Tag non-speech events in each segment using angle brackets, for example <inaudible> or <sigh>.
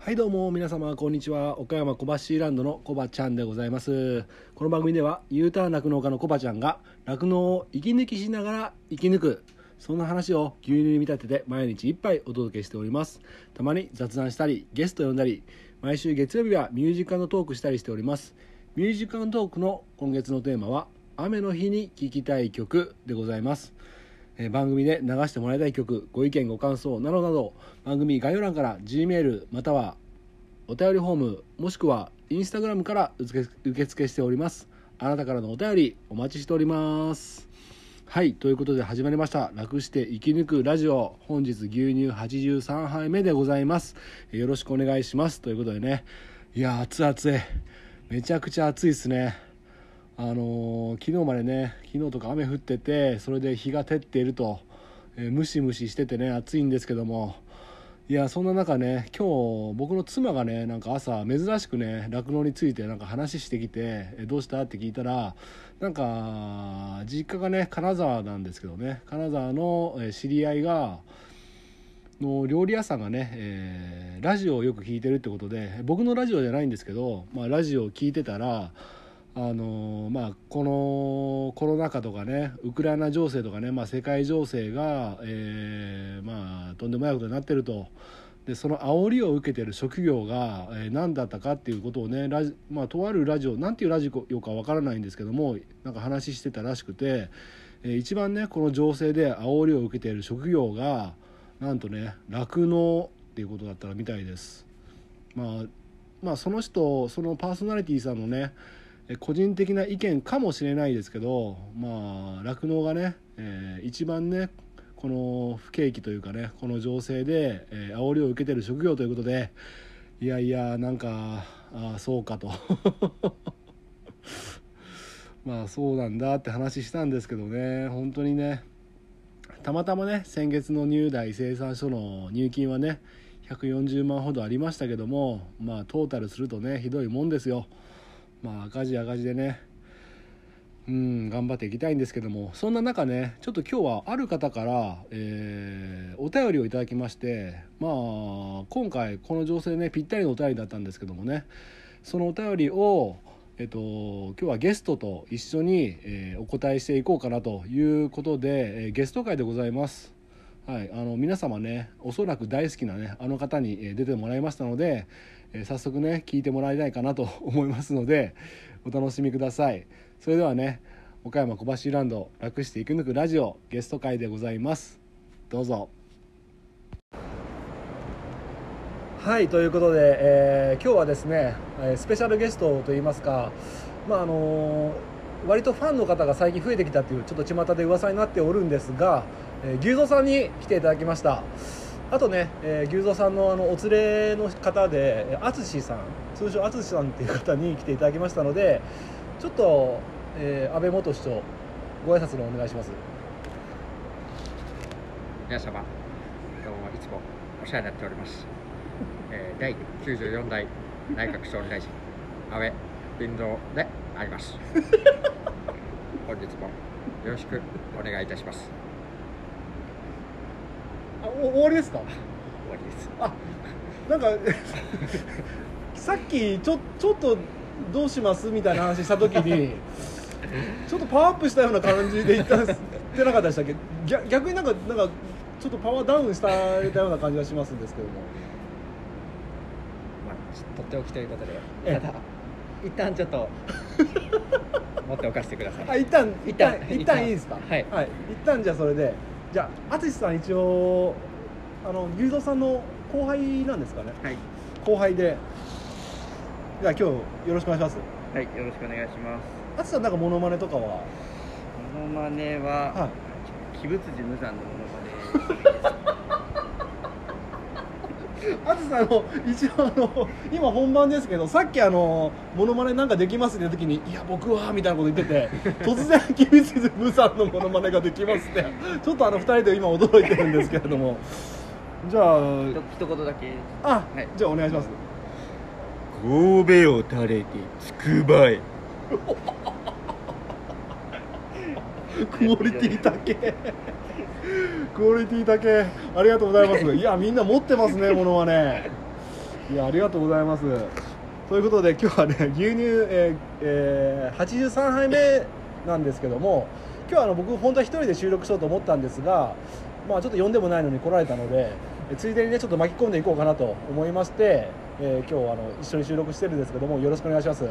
はいどうも皆様こんにちは。岡山小橋ランドのコバちゃんでございます。この番組では U ターン酪農家のコバちゃんが酪農を息抜きしながら生き抜く。そんな話を牛乳に見立てて毎日一杯お届けしております。たまに雑談したりゲスト呼んだり毎週月曜日はミュージカルのトークしたりしております。ミュージカルトークの今月のテーマは雨の日に聴きたい曲でございます。え番組で流してもらいたい曲ご意見ご感想などなど番組概要欄から G メールまたはお便りフォームもしくはインスタグラムから受付しております。あなたからのお便りお待ちしております。はいということで始まりました。楽して生き抜くラジオ。本日牛乳83杯目でございます。よろしくお願いします。ということでね。いやー熱々。めちゃくちゃ暑いですね。あのー昨日までね昨日とか雨降っててそれで日が照っていると、えムシムシしててね暑いんですけどもいやそんな中ね今日僕の妻がねなんか朝珍しくね酪農についてなんか話してきて「えどうした?」って聞いたらなんか実家がね金沢なんですけどね金沢の知り合いがの料理屋さんがね、えーラジオをよく聞いてるってことで僕のラジオじゃないんですけど、まあ、ラジオを聞いてたらあのまあ、このコロナ禍とかねウクライナ情勢とかね、まあ、世界情勢が、えーまあ、とんでもないことになってるとでその煽りを受けてる職業が、えー何だったかっていうことをねラジ、まあ、とあるラジオなんていうラジオかわからないんですけどもなんか話してたらしくて、えー一番ねこの情勢で煽りを受けている職業がなんとね酪農っていうことだったらみたいです。まあまあ、その人そのパーソナリティさんのね個人的な意見かもしれないですけどまあ酪農がね、えー一番ねこの不景気というかねこの情勢で、えー煽りを受けてる職業ということでいやいやなんかあそうかと。<laughs> まあそうなんだって話したんですけどね。本当にねたまたまね先月の入大生産所の入金はね140万ほどありましたけどもまあトータルするとねひどいもんですよ。まあ赤字赤字でね。うん頑張っていきたいんですけども。そんな中ねちょっと今日はある方から、えーお便りをいただきましてまあ今回この情勢ねぴったりのお便りだったんですけどもね。そのお便りをえっと、今日はゲストと一緒に、えーお答えしていこうかなということで、えーゲスト会でございます。はい、あの皆様ねおそらく大好きなねあの方にえ出てもらいましたので、えー早速ね聞いてもらいたいかなと <laughs> 思いますのでお楽しみください。それではね岡山小橋ランド楽して生き抜くラジオゲスト会でございます。どうぞ。はいということで、えー今日はですねスペシャルゲストといいますかまああの割とファンの方が最近増えてきたっていうちょっと巷で噂になっておるんですが、えー牛蔵さんに来ていただきました。あとね、えー牛蔵さんのあのお連れの方で淳さん通称淳さんっていう方に来ていただきましたのでちょっと、えー安倍元市長ご挨拶のお願いします。皆様どうもいつもお世話になっております、<laughs> えー第94代内閣総理大臣安倍晋三であります。<laughs> 本日もよろしくお願いいたしますあお終わりですか？終わりです。あなんか <laughs> さっきちょちょっとどうします？みたいな話した時にちょっとパワーアップしたような感じで言ったんですってなかったでしたっけ？逆逆になんかなんかちょっとパワーダウンしたような感じがしますんですけども。まあとっておきということでええ。ただ一旦ちょっと持っておかせてください。あ一旦一旦一旦一旦いいですか？はい。一旦じゃあそれでじゃあ淳さん一応あの牛蔵さんの後輩なんですかね？はい、後輩で。じゃあ今日よろしくお願いします。はい、よろしくお願いします。淳さんなんかモノマネとかは？モノマネは、は鬼物寺無惨のモノマネ <laughs> あずさんあの一応あの今本番ですけどさっきあのモノマネなんかできますって言った時に「いや僕は」みたいなこと言ってて <laughs> 突然「君すずムさんのモノマネができます」ってちょっとあの二人で今驚いてるんですけれども。じゃあひと一言だけ。あ、はい。じゃあお願いします。神戸を垂れてつくばえクオリティだけクオリティだけありがとうございます。<laughs> いやみんな持ってますねモノマネいやありがとうございます。ということで今日はね牛乳、えーえー83杯目なんですけども今日はあの僕本当は一人で収録しようと思ったんですがまあちょっと呼んでもないのに来られたのでえついでにねちょっと巻き込んでいこうかなと思いまして、えー今日あの一緒に収録してるんですけどもよろしくお願いします。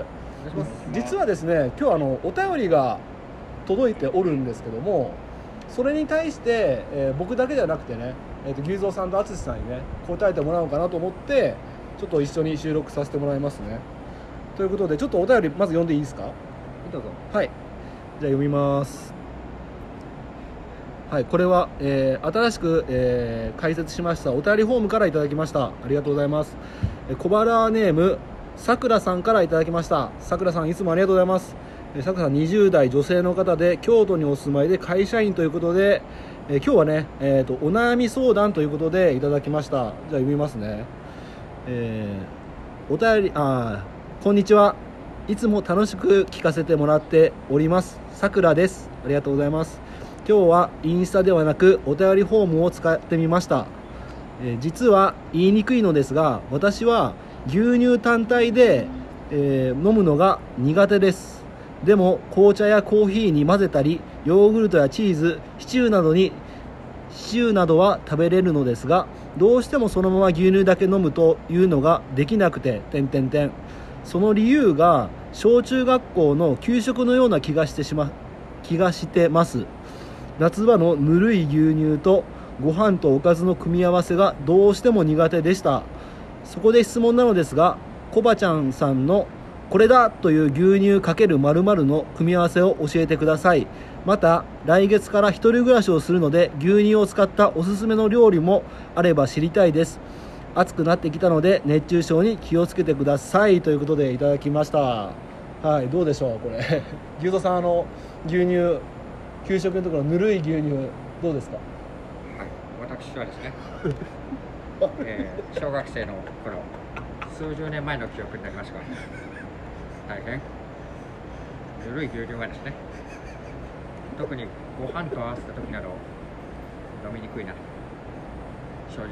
実はですね今日あのお便りが届いておるんですけどもそれに対して、えー僕だけじゃなくてね、えー、と牛蔵さんと淳さんにね答えてもらおうかなと思ってちょっと一緒に収録させてもらいますね。ということでちょっとお便りまず読んでいいですか？どうぞ。はい。じゃあ読みます。はいこれは、えー新しく、えー解説しましたお便りフォームからいただきました。ありがとうございます。えー小腹ネームさくらさんからいただきました。さくらさんいつもありがとうございますえさん20代女性の方で京都にお住まいで会社員ということで、え今日はね、えーとお悩み相談ということでいただきました。じゃあ読みますね。えーお便りあこんにちは。いつも楽しく聞かせてもらっております。さくらです。ありがとうございます。今日はインスタではなくお便りフォームを使ってみました、えー実は言いにくいのですが私は牛乳単体で、えー飲むのが苦手です。でも紅茶やコーヒーに混ぜたりヨーグルトやチーズシチューなどにシチューなどは食べれるのですがどうしてもそのまま牛乳だけ飲むというのができなくて点々点その理由が小中学校の給食のような気がしてしま気がしてます。夏場のぬるい牛乳とご飯とおかずの組み合わせがどうしても苦手でした。そこで質問なのですがコバちゃんさんのこれだという牛乳かける〇〇の組み合わせを教えてください。また来月から一人暮らしをするので牛乳を使ったおすすめの料理もあれば知りたいです。暑くなってきたので熱中症に気をつけてください。ということでいただきました。はいどうでしょうこれ。<laughs> 牛蔵さんあの牛乳給食のところのぬるい牛乳どうですか？はい、私はですね、<laughs> えー小学生の頃数十年前の記憶になりますが大変。ぬるい牛乳はですね特にご飯と合わせた時など飲みにくいな正直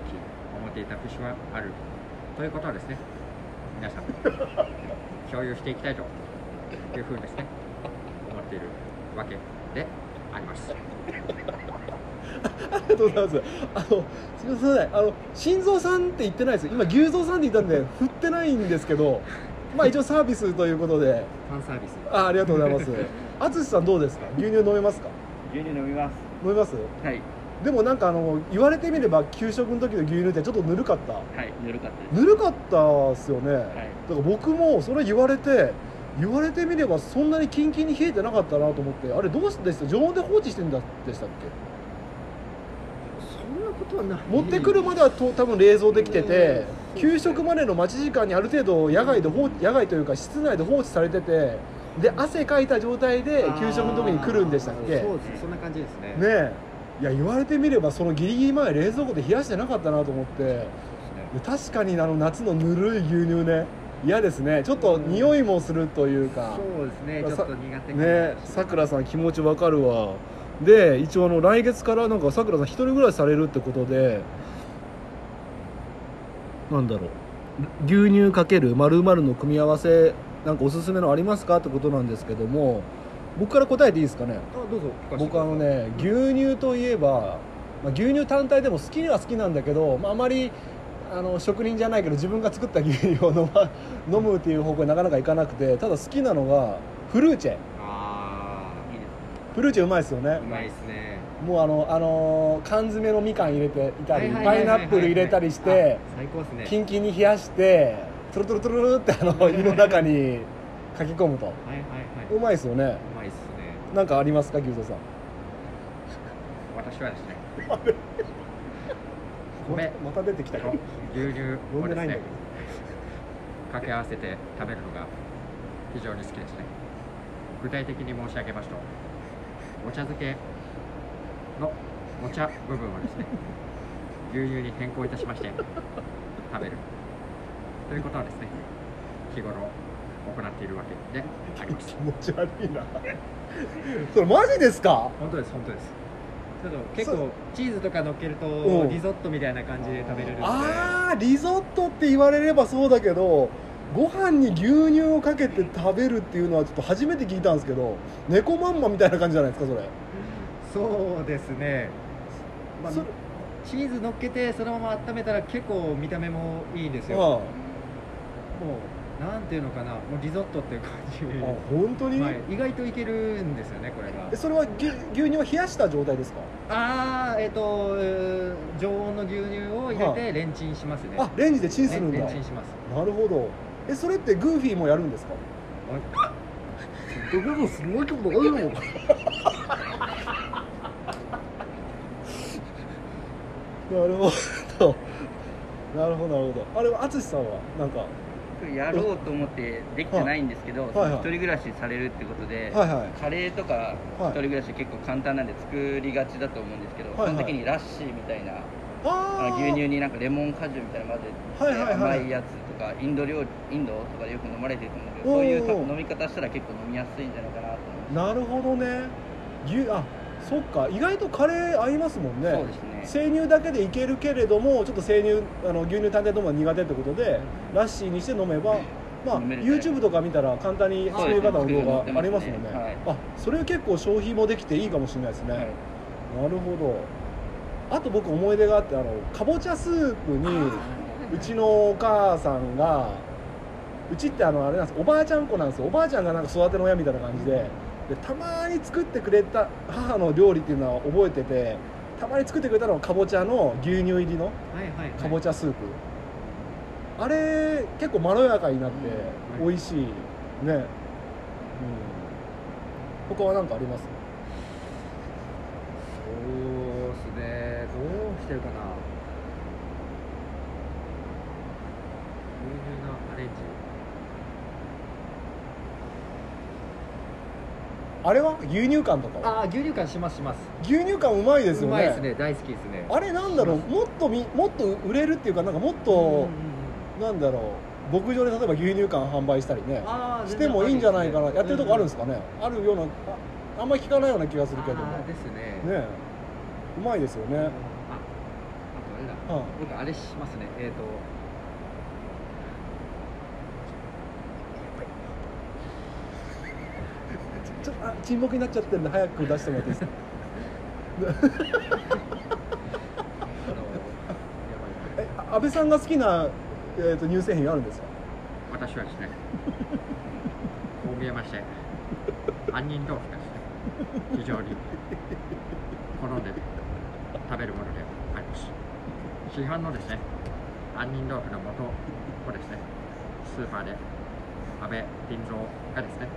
思っていた節はある。ということをですね皆さん共有していきたいというふうにですね思っているわけであります。ありがとうございます。あのすみません。あの心臓さんって言ってないです。今牛蔵さんって言ったんで振ってないんですけどまあ一応サービスということで。ファンサービス。あありがとうございます。<laughs> 淳さんどうですか？牛乳飲めますか？牛乳飲みます。飲めます？はい。でもなんかあの言われてみれば給食の時の牛乳ってちょっとぬるかった。はいぬるかったです。ぬるかったっすよね、はい。だから僕もそれ言われて言われてみればそんなにキンキンに冷えてなかったなと思ってあれどうしてです常温で放置してんだでしたっけ？なことはない。持ってくるまではと多分冷蔵できてて給食までの待ち時間にある程度野外で放野外というか室内で放置されててで汗かいた状態で給食の時に来るんでしたっけ？そうですそんな感じですね。ねえ。いや言われてみればそのギリギリまで冷蔵庫で冷やしてなかったなと思って。ねで確かにあの夏のぬるい牛乳ね。嫌ですね。ちょっと匂いもするというか。そうですね。ちょっと苦手ねさくらさん気持ちわかるわで一応あの来月からなんかさくらさん一人暮らしされるってことでなんだろう。牛乳かけるの組み合わせなんかおすすめのありますかってことなんですけども僕から答えていいですかね？あどうぞ僕あのね牛乳といえば、まあ、牛乳単体でも好きには好きなんだけど、まあ、あまりあの職人じゃないけど自分が作った牛乳を飲,、むっていう方向になかなかいかなくてただ好きなのがフルーチェフルーチェうまいですよね。すうまいですね。もうあの、あの缶詰のみかん入れていたりパイナップル入れたりしてあ最高ですね。キンキンに冷やしてトゥルトゥルトゥルルってあの胃の中に書き込むと。はいはいはい。うまいですよね。うまいですね。なんかありますか牛蔵さん？私はですね。<laughs> 米。また出てきたとよ。牛乳飲んをですねでないんだけど。掛け合わせて食べるのが非常に好きですね。具体的に申し上げますとお茶漬けのお茶部分をですね牛乳に変更いたしまして食べる。ということはですね日頃行っているわけであります。気持ち悪いな。それマジですか？本当です本当です。ちょっと結構チーズとか乗っけるとうん。リゾットみたいな感じで食べれるんで。あーリゾットって言われればそうだけどご飯に牛乳をかけて食べるっていうのはちょっと初めて聞いたんですけど猫まんまみたいな感じじゃないですかそれ。そうですね、まあチーズ乗っけてそのまま温めたら結構見た目もいいんですよ。あもうなんていうのかな。もうリゾットっていう感じ。あ本当に、はい、意外といけるんですよねこれが。えそれは牛牛乳は冷やした状態ですか？ああえっ、とえー常温の牛乳を入れてレンチンしますね。あレンジでチンするんだ。レンチンします。なるほどえそれってグーフィーもやるんですか？でもすごいことないよ。<laughs> なるほど。なるほどなるほど。あれは淳さんはなんか？やろうと思ってできてないんですけど、はい。はい一人暮らしされるってことで、はいはい。カレーとかはい。一人暮らし結構簡単なんで作りがちだと思うんですけど、はいはい。その時にラッシーみたいなあー。あの牛乳になんかレモン果汁みたいなの混ぜて、はいはいはい。甘いやつとかインド料理インドとかでよく飲まれてると思うけどそういう飲み方したら結構飲みやすいんじゃないかなと思なるほどね。牛あそっか。意外とカレー合いますもんね。すそうですね。生乳だけでいけるけれどもちょっと生乳あの牛乳単体飲むのが苦手ってことでラッシーにして飲めばまあ YouTube とか見たら簡単に作り方の動画ありますもんね。はい。あそれ結構消費もできていいかもしれないですね、はい。なるほど。あと僕思い出があってあのかぼちゃスープにうちのお母さんがうちってあのあれなんですおばあちゃん子なんですよ。おばあちゃんがなんか育ての親みたいな感じで。でたまに作ってくれた母の料理っていうのは覚えててたまに作ってくれたのはかぼちゃの牛乳入りのかぼちゃスープ、あれ結構まろやかになってうん。美味しい。ね、うん、他は何かあります？そうですね。どうしてるかな牛乳のアレンジあれは牛乳缶とかは？ああ牛乳感しますします。牛乳缶うまいですよね。うまいですね。大好きですね。あれなんだろう？もっとみもっと売れるっていうかなんかもっと、うんうんうんなんだろう？牧場で例えば牛乳缶販売したりねあーしてもいいんじゃないかな、全然やってるとこあるんですかかね、あるようなああんまり聞かないような気がするけど。もねですね。え。うまいですよね、ああとあれだ。は僕あれしますね。えっ、ちょあ沈黙になっちゃってるんで早く出してもらっていいですか？<laughs> 安倍さんが好きな、えー、と乳製品あるんですか？私はですねこう見えまして杏仁豆腐がですね非常に好んで食べるものであります。市販のですね杏仁豆腐の素をですねスーパーで安倍林蔵がですね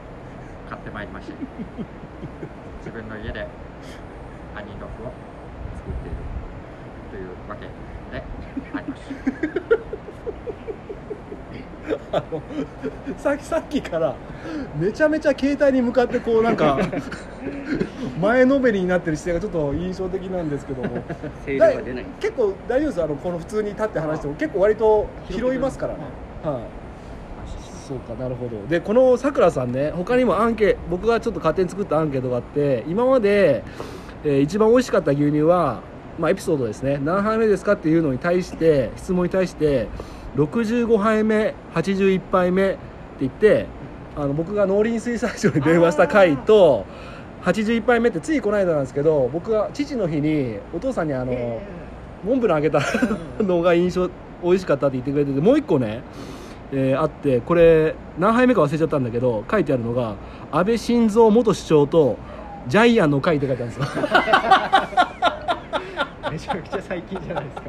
買ってまいりまして <laughs> 自分の家で杏仁豆腐を作っている。というわけであります。<laughs> あのさっきさっきからめちゃめちゃ携帯に向かってこうなんか <laughs> 前のめりになってる姿勢がちょっと印象的なんですけども。結構大丈夫ですあのこの普通に立って話しても結構割と拾いますからね。はい、そうかなるほど。でこのさくらさんね他にもアンケ僕がちょっと勝手に作ったアンケートがあって今まで、えー一番美味しかった牛乳は、まあ、エピソードですね。何杯目ですかっていうのに対して質問に対して65杯目81杯目って言ってあの僕が農林水産省に電話した回と81杯目ってついこの間なんですけど僕が父の日にお父さんにあの、モンブランあげた <laughs> のが印象美味しかったって言ってくれててもう一個ね、えーあってこれ何杯目か忘れちゃったんだけど書いてあるのが安倍晋三元首相とジャイアンの会って書いてあるんですよ。<laughs> めちゃくちゃ最近じゃないですか。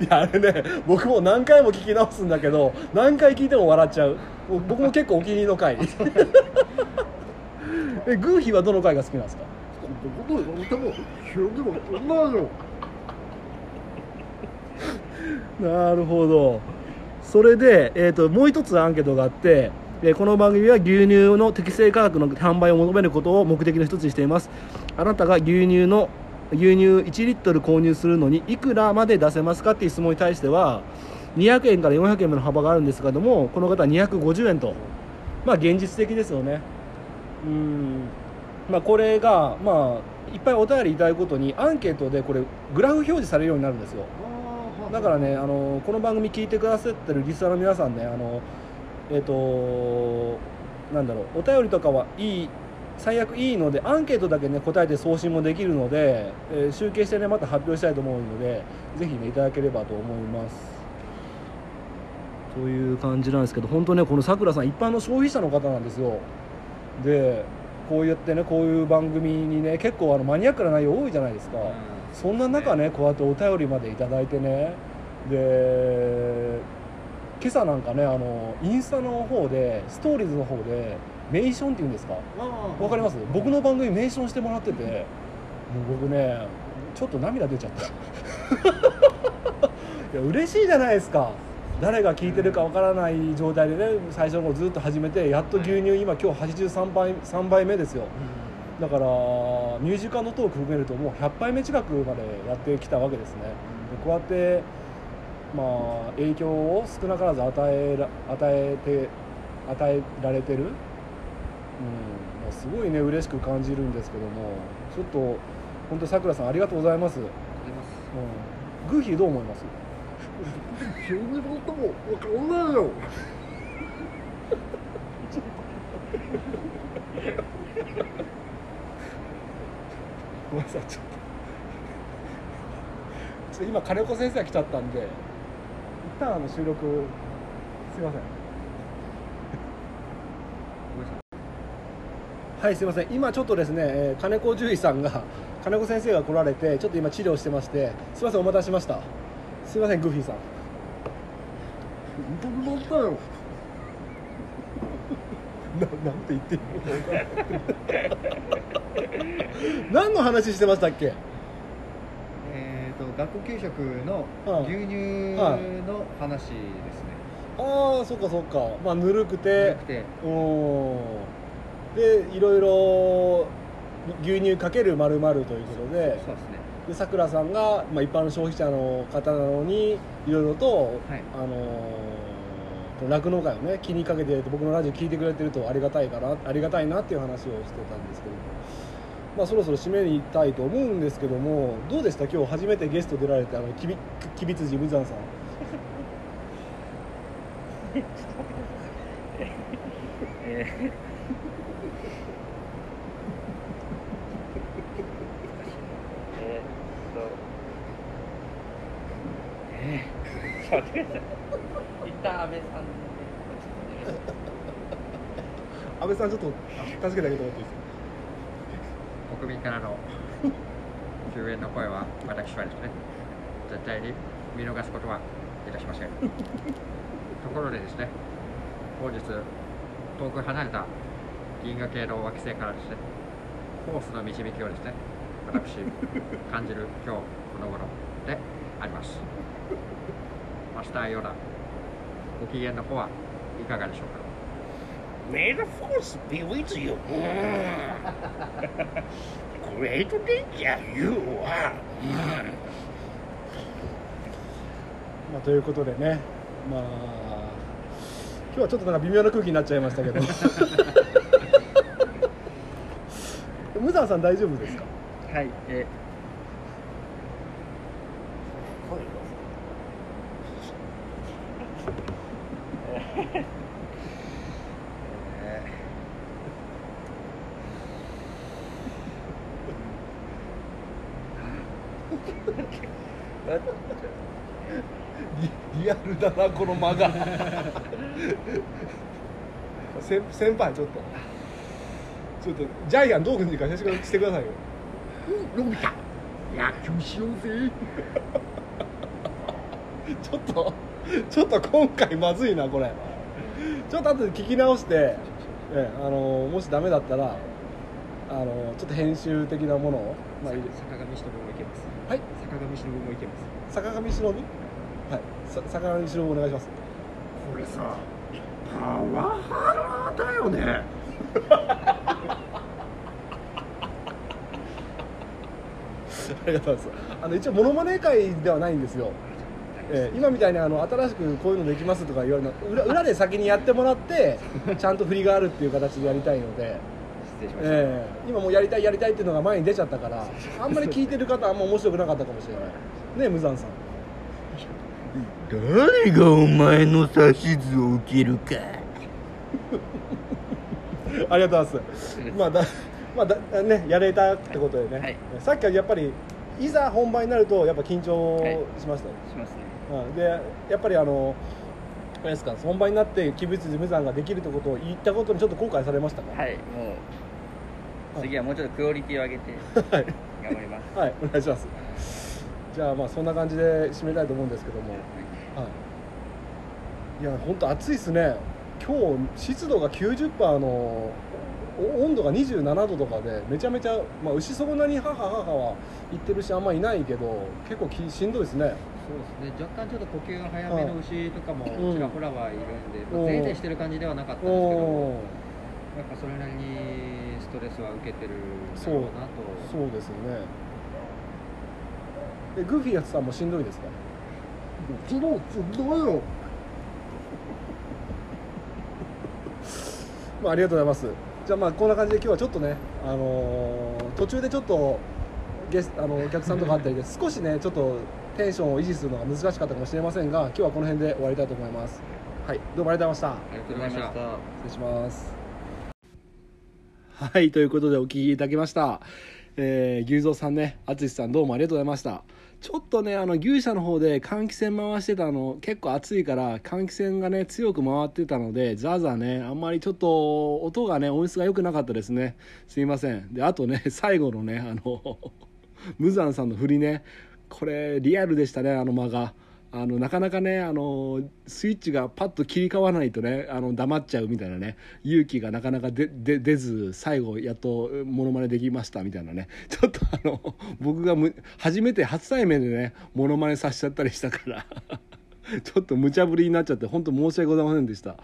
いやあれね僕も何回も聞き直すんだけど何回聞いても笑っちゃう。僕も結構お気に入りの回。<laughs> えグーヒーはどの回が好きなんですか？どこも広げもそんなよ。なるほどそれで、えー、ともう一つアンケートがあって、えこの番組は牛乳の適正価格の販売を求めることを目的の一つにしています。あなたが牛乳の牛乳1リットル購入するのにいくらまで出せますかっていう質問に対しては200円から400円の幅があるんですけれどもこの方は250円とまあ現実的ですよね。うん。まあこれがまあいっぱいお便りいただくことにアンケートでこれグラフ表示されるようになるんですよ。だからねあのこの番組聞いてくださってるリスナーの皆さんねあのえっ、となんだろうお便りとかはいい最悪いいのでアンケートだけね答えて送信もできるので、えー集計してねまた発表したいと思うのでぜひねいただければと思います。という感じなんですけど本当ねこのさくらさん一般の消費者の方なんですよ。でこうやってねこういう番組にね結構あのマニアックな内容多いじゃないですか、そんな中ねこうやってお便りまでいただいてね。で今朝なんかねあのインスタの方でストーリーズの方でメーションっていうんですか？わかります？僕の番組メーションしてもらっててもう僕ねちょっと涙出ちゃった。<laughs> いや嬉しいじゃないですか。誰が聞いてるかわからない状態でね最初の方ずっと始めてやっと牛乳今今日83杯3杯目ですよだからミュージカルのトーク含めるともう100杯目近くまでやってきたわけですね。でこうやってまあ影響を少なからず与えら与えて与えられてる、うんまあ、すごいね嬉しく感じるんですけどもちょっと本当さくらさんありがとうございます、うん、グーフィーどう思います？急にこともわかんないよ <laughs> ごめんなさいちょっとちょっと今金子先生が来ちゃったんで一旦あの収録すいません。はいすいません。今ちょっとですね、えー金子獣医さんが金子先生が来られてちょっと今治療してましてすいませんお待たせしました。すいませんグーフィーさん。本当に <laughs> なったよななんて言っていいの <laughs> 何の話してましたっけ？えー、と学校給食のはい牛乳はいの話ですね、ああそっかそっか。まあぬるくて。なくて。うんでいろいろ牛乳かけるまるということで。そうですね。でさくらさんが、まあ、一般の消費者の方なのにいろいろと、はい。あのー酪農界をね気にかけて僕のラジオ聞いてくれてるとありがたいかなありがたいなっていう話をしてたんですけども、まあ、そろそろ締めに行きたいと思うんですけどもどうでした？今日初めてゲスト出られてあのきびきびつじ無惨さん。えーえー。っとえー、ちょっと待ってください旦安倍さん <laughs> 安倍さんちょっと助けてあげてもらっていいですか？国民からの救援の声は私はですね絶対に見逃すことはいたしません。<laughs> ところでですね本日遠く離れた銀河系の惑星からですねフォースの導きをですね私 <laughs> 感じる今日この頃であります。マスターヨダご機嫌の方はいかがでしょうか？May the force be with you. Great danger you are. まあ、ということでね。まあ今日はちょっとなんか微妙な空気になっちゃいましたけど。<laughs> 無惨さん大丈夫ですか？はいえリリアルだなこの間が先先輩ちょっと。ちょっとジャイアンどうにかしてくださいよ。のび太、野球しようぜ。<laughs> ちょっと <laughs> ちょっと今回まずいなこれ。ちょっと後で聞き直して、ええあのもしダメだったらあのちょっと編集的なものを、まあ、坂上忍もいけます。はい。坂上忍もいけます。坂上忍？はい。さ坂上忍お願いします。これさ、パワハラだよね。<laughs> ありがとうございます。あの一応モノマネ会ではないんですよえー今みたいにあの新しくこういうのできますとか言われるの裏裏で先にやってもらって <laughs> ちゃんと振りがあるっていう形でやりたいので、失礼しました、ええ今もうやりたいやりたいっていうのが前に出ちゃったから <laughs> あんまり聞いてる方あんま面白くなかったかもしれない。ねえ無惨さん。誰がお前の指図を受けるか。<laughs> ありがとうございます。まあだまあだねやれたってことでね、はい。さっきはやっぱりいざ本番になるとやっぱ緊張しましたよ、しますね。うん。でやっぱりあのあれですか本番になって鬼物無惨ができるってことを言ったことにちょっと後悔されましたか？はいもう次はもうちょっとクオリティを上げてはい。頑張ります。はいお願いします。じゃあまあそんな感じで締めたいと思うんですけども。はい。い。や本当暑いですね。今日湿度が90%のお温度が27度とかでめちゃめちゃ、まあ、牛そこなに母母は言ってるしあんまいないけど結構きしんどいですね。そうですね。若干ちょっと呼吸が早めの牛とかもうん。ちらほらはいるんで、おーまあ、ぜいぜいしてる感じではなかったんですけどおやっぱそれなりにストレスは受けてるんだそうろうなと。そうですよね。えグーフィーやつさんもしんどいですか？そのどうよ。<laughs> まあ、ありがとうございますじゃあまあこんな感じで今日はちょっとね、あのー途中でちょっとゲスあのお客さんとかあったりで少しねちょっとテンションを維持するのが難しかったかもしれませんが今日はこの辺で終わりたいと思います。はいどうもありがとうございました。ありがとうございました。失礼します。はいということでお聞きいただきました。えー、牛蔵さんね淳さんどうもありがとうございましたちょっとねあの牛舎の方で換気扇回してたの結構暑いから換気扇がね強く回ってたのでザーザーねあんまりちょっと音がね音質が良くなかったですね。すいません。であとね <laughs> 最後のねあの <laughs> 無惨さんの振りね。これリアルでしたねあの間が。あのなかなかねあのスイッチがパッと切り替わらないとねあの黙っちゃうみたいなね勇気がなかなか出ず最後やっとモノマネできましたみたいなね <laughs> ちょっとあの僕が初めて初対面でねモノマネさせちゃったりしたから <laughs> ちょっと無茶ぶりになっちゃって本当申し訳ございませんでした。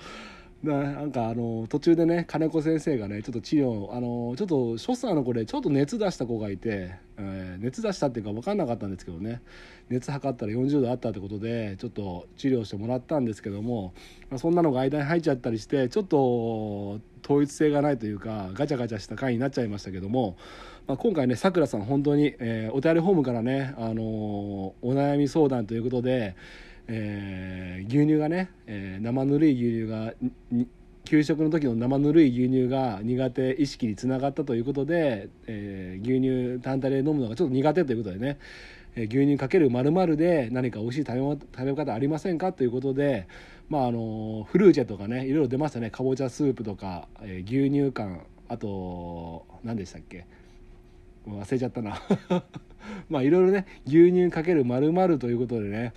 なんかあの途中でね金子先生がねちょっと治療あのちょっとショッサーの子でちょっと熱出した子がいて、えー熱出したっていうか分かんなかったんですけどね。熱測ったら40度あったってことでちょっと治療してもらったんですけども、まあ、そんなのが間に入っちゃったりしてちょっと統一性がないというかガチャガチャした回になっちゃいましたけども、まあ、今回ねさくらさん本当に、えーお便りホームからね、あのお悩み相談ということで、えー牛乳がね、えー生ぬるい牛乳が給食の時の生ぬるい牛乳が苦手意識につながったということで、えー牛乳単体で飲むのがちょっと苦手ということでね、えー牛乳かける〇〇で何か美味しい食べ方ありませんかということで、まあ、あのフルーチェとかねいろいろ出ましたね。かぼちゃスープとか、えー牛乳缶あと何でしたっけ？忘れちゃったな。<laughs> まあいろいろね牛乳かける〇〇ということでね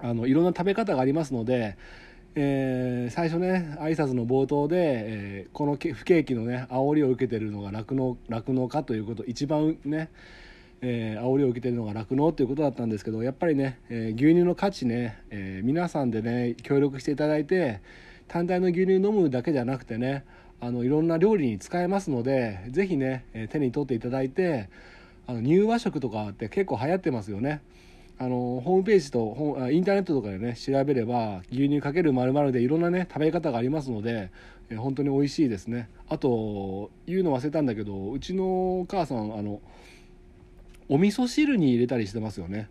あのいろんな食べ方がありますので、えー最初ね挨拶の冒頭で、えーこの不景気のね煽りを受けてるのが酪農酪農家ということ一番ねえー煽りを受けてるのが酪農ということだったんですけどやっぱりね、えー牛乳の価値ね、え皆さんでね協力していただいて単体の牛乳飲むだけじゃなくてねあのいろんな料理に使えますのでぜひね、え手に取っていただいてあの乳和食とかって結構流行ってますよね。あのホームページとほんあインターネットとかでね調べれば牛乳かけるまるでいろんなね食べ方がありますので、えー本当に美味しいですね。あと言うの忘れたんだけどうちのお母さんあのお味噌汁に入れたりしてますよね。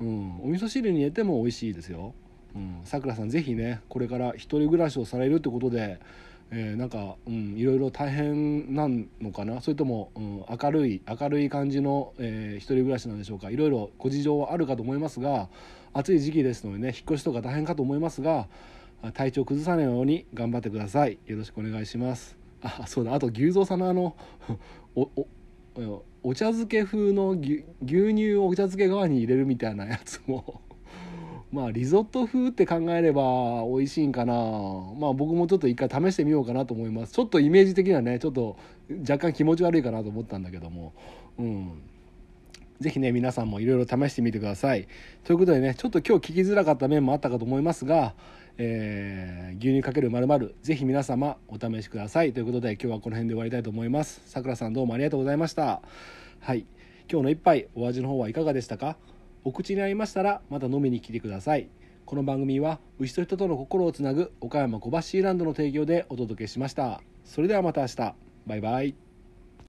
うん。お味噌汁に入れても美味しいですよ。さくらさんぜひねこれから一人暮らしをされるってことでえーなんか、うん、いろいろ大変なのかな？それとも、うん、明るい明るい感じの、えー一人暮らしなんでしょうか？いろいろご事情はあるかと思いますが暑い時期ですのでね引っ越しとか大変かと思いますが体調崩さないように頑張ってください。よろしくお願いします。あそうだ。あと牛蔵さんのあの <laughs> おおお茶漬け風の牛牛乳をお茶漬け側に入れるみたいなやつもまあリゾット風って考えれば美味しいんかな。まあ僕もちょっと一回試してみようかなと思います。ちょっとイメージ的にはねちょっと若干気持ち悪いかなと思ったんだけども。うん。ぜひね皆さんもいろいろ試してみてください。ということでねちょっと今日聞きづらかった面もあったかと思いますが、えー牛乳かけるまるぜひ皆様お試しください。ということで今日はこの辺で終わりたいと思います。さくらさんどうもありがとうございました。はい。今日の一杯お味の方はいかがでしたか？お口に合いましたらまた飲みに来てください。この番組は牛と人との心をつなぐ岡山小橋ランドの提供でお届けしました。それではまた明日。バイバイ。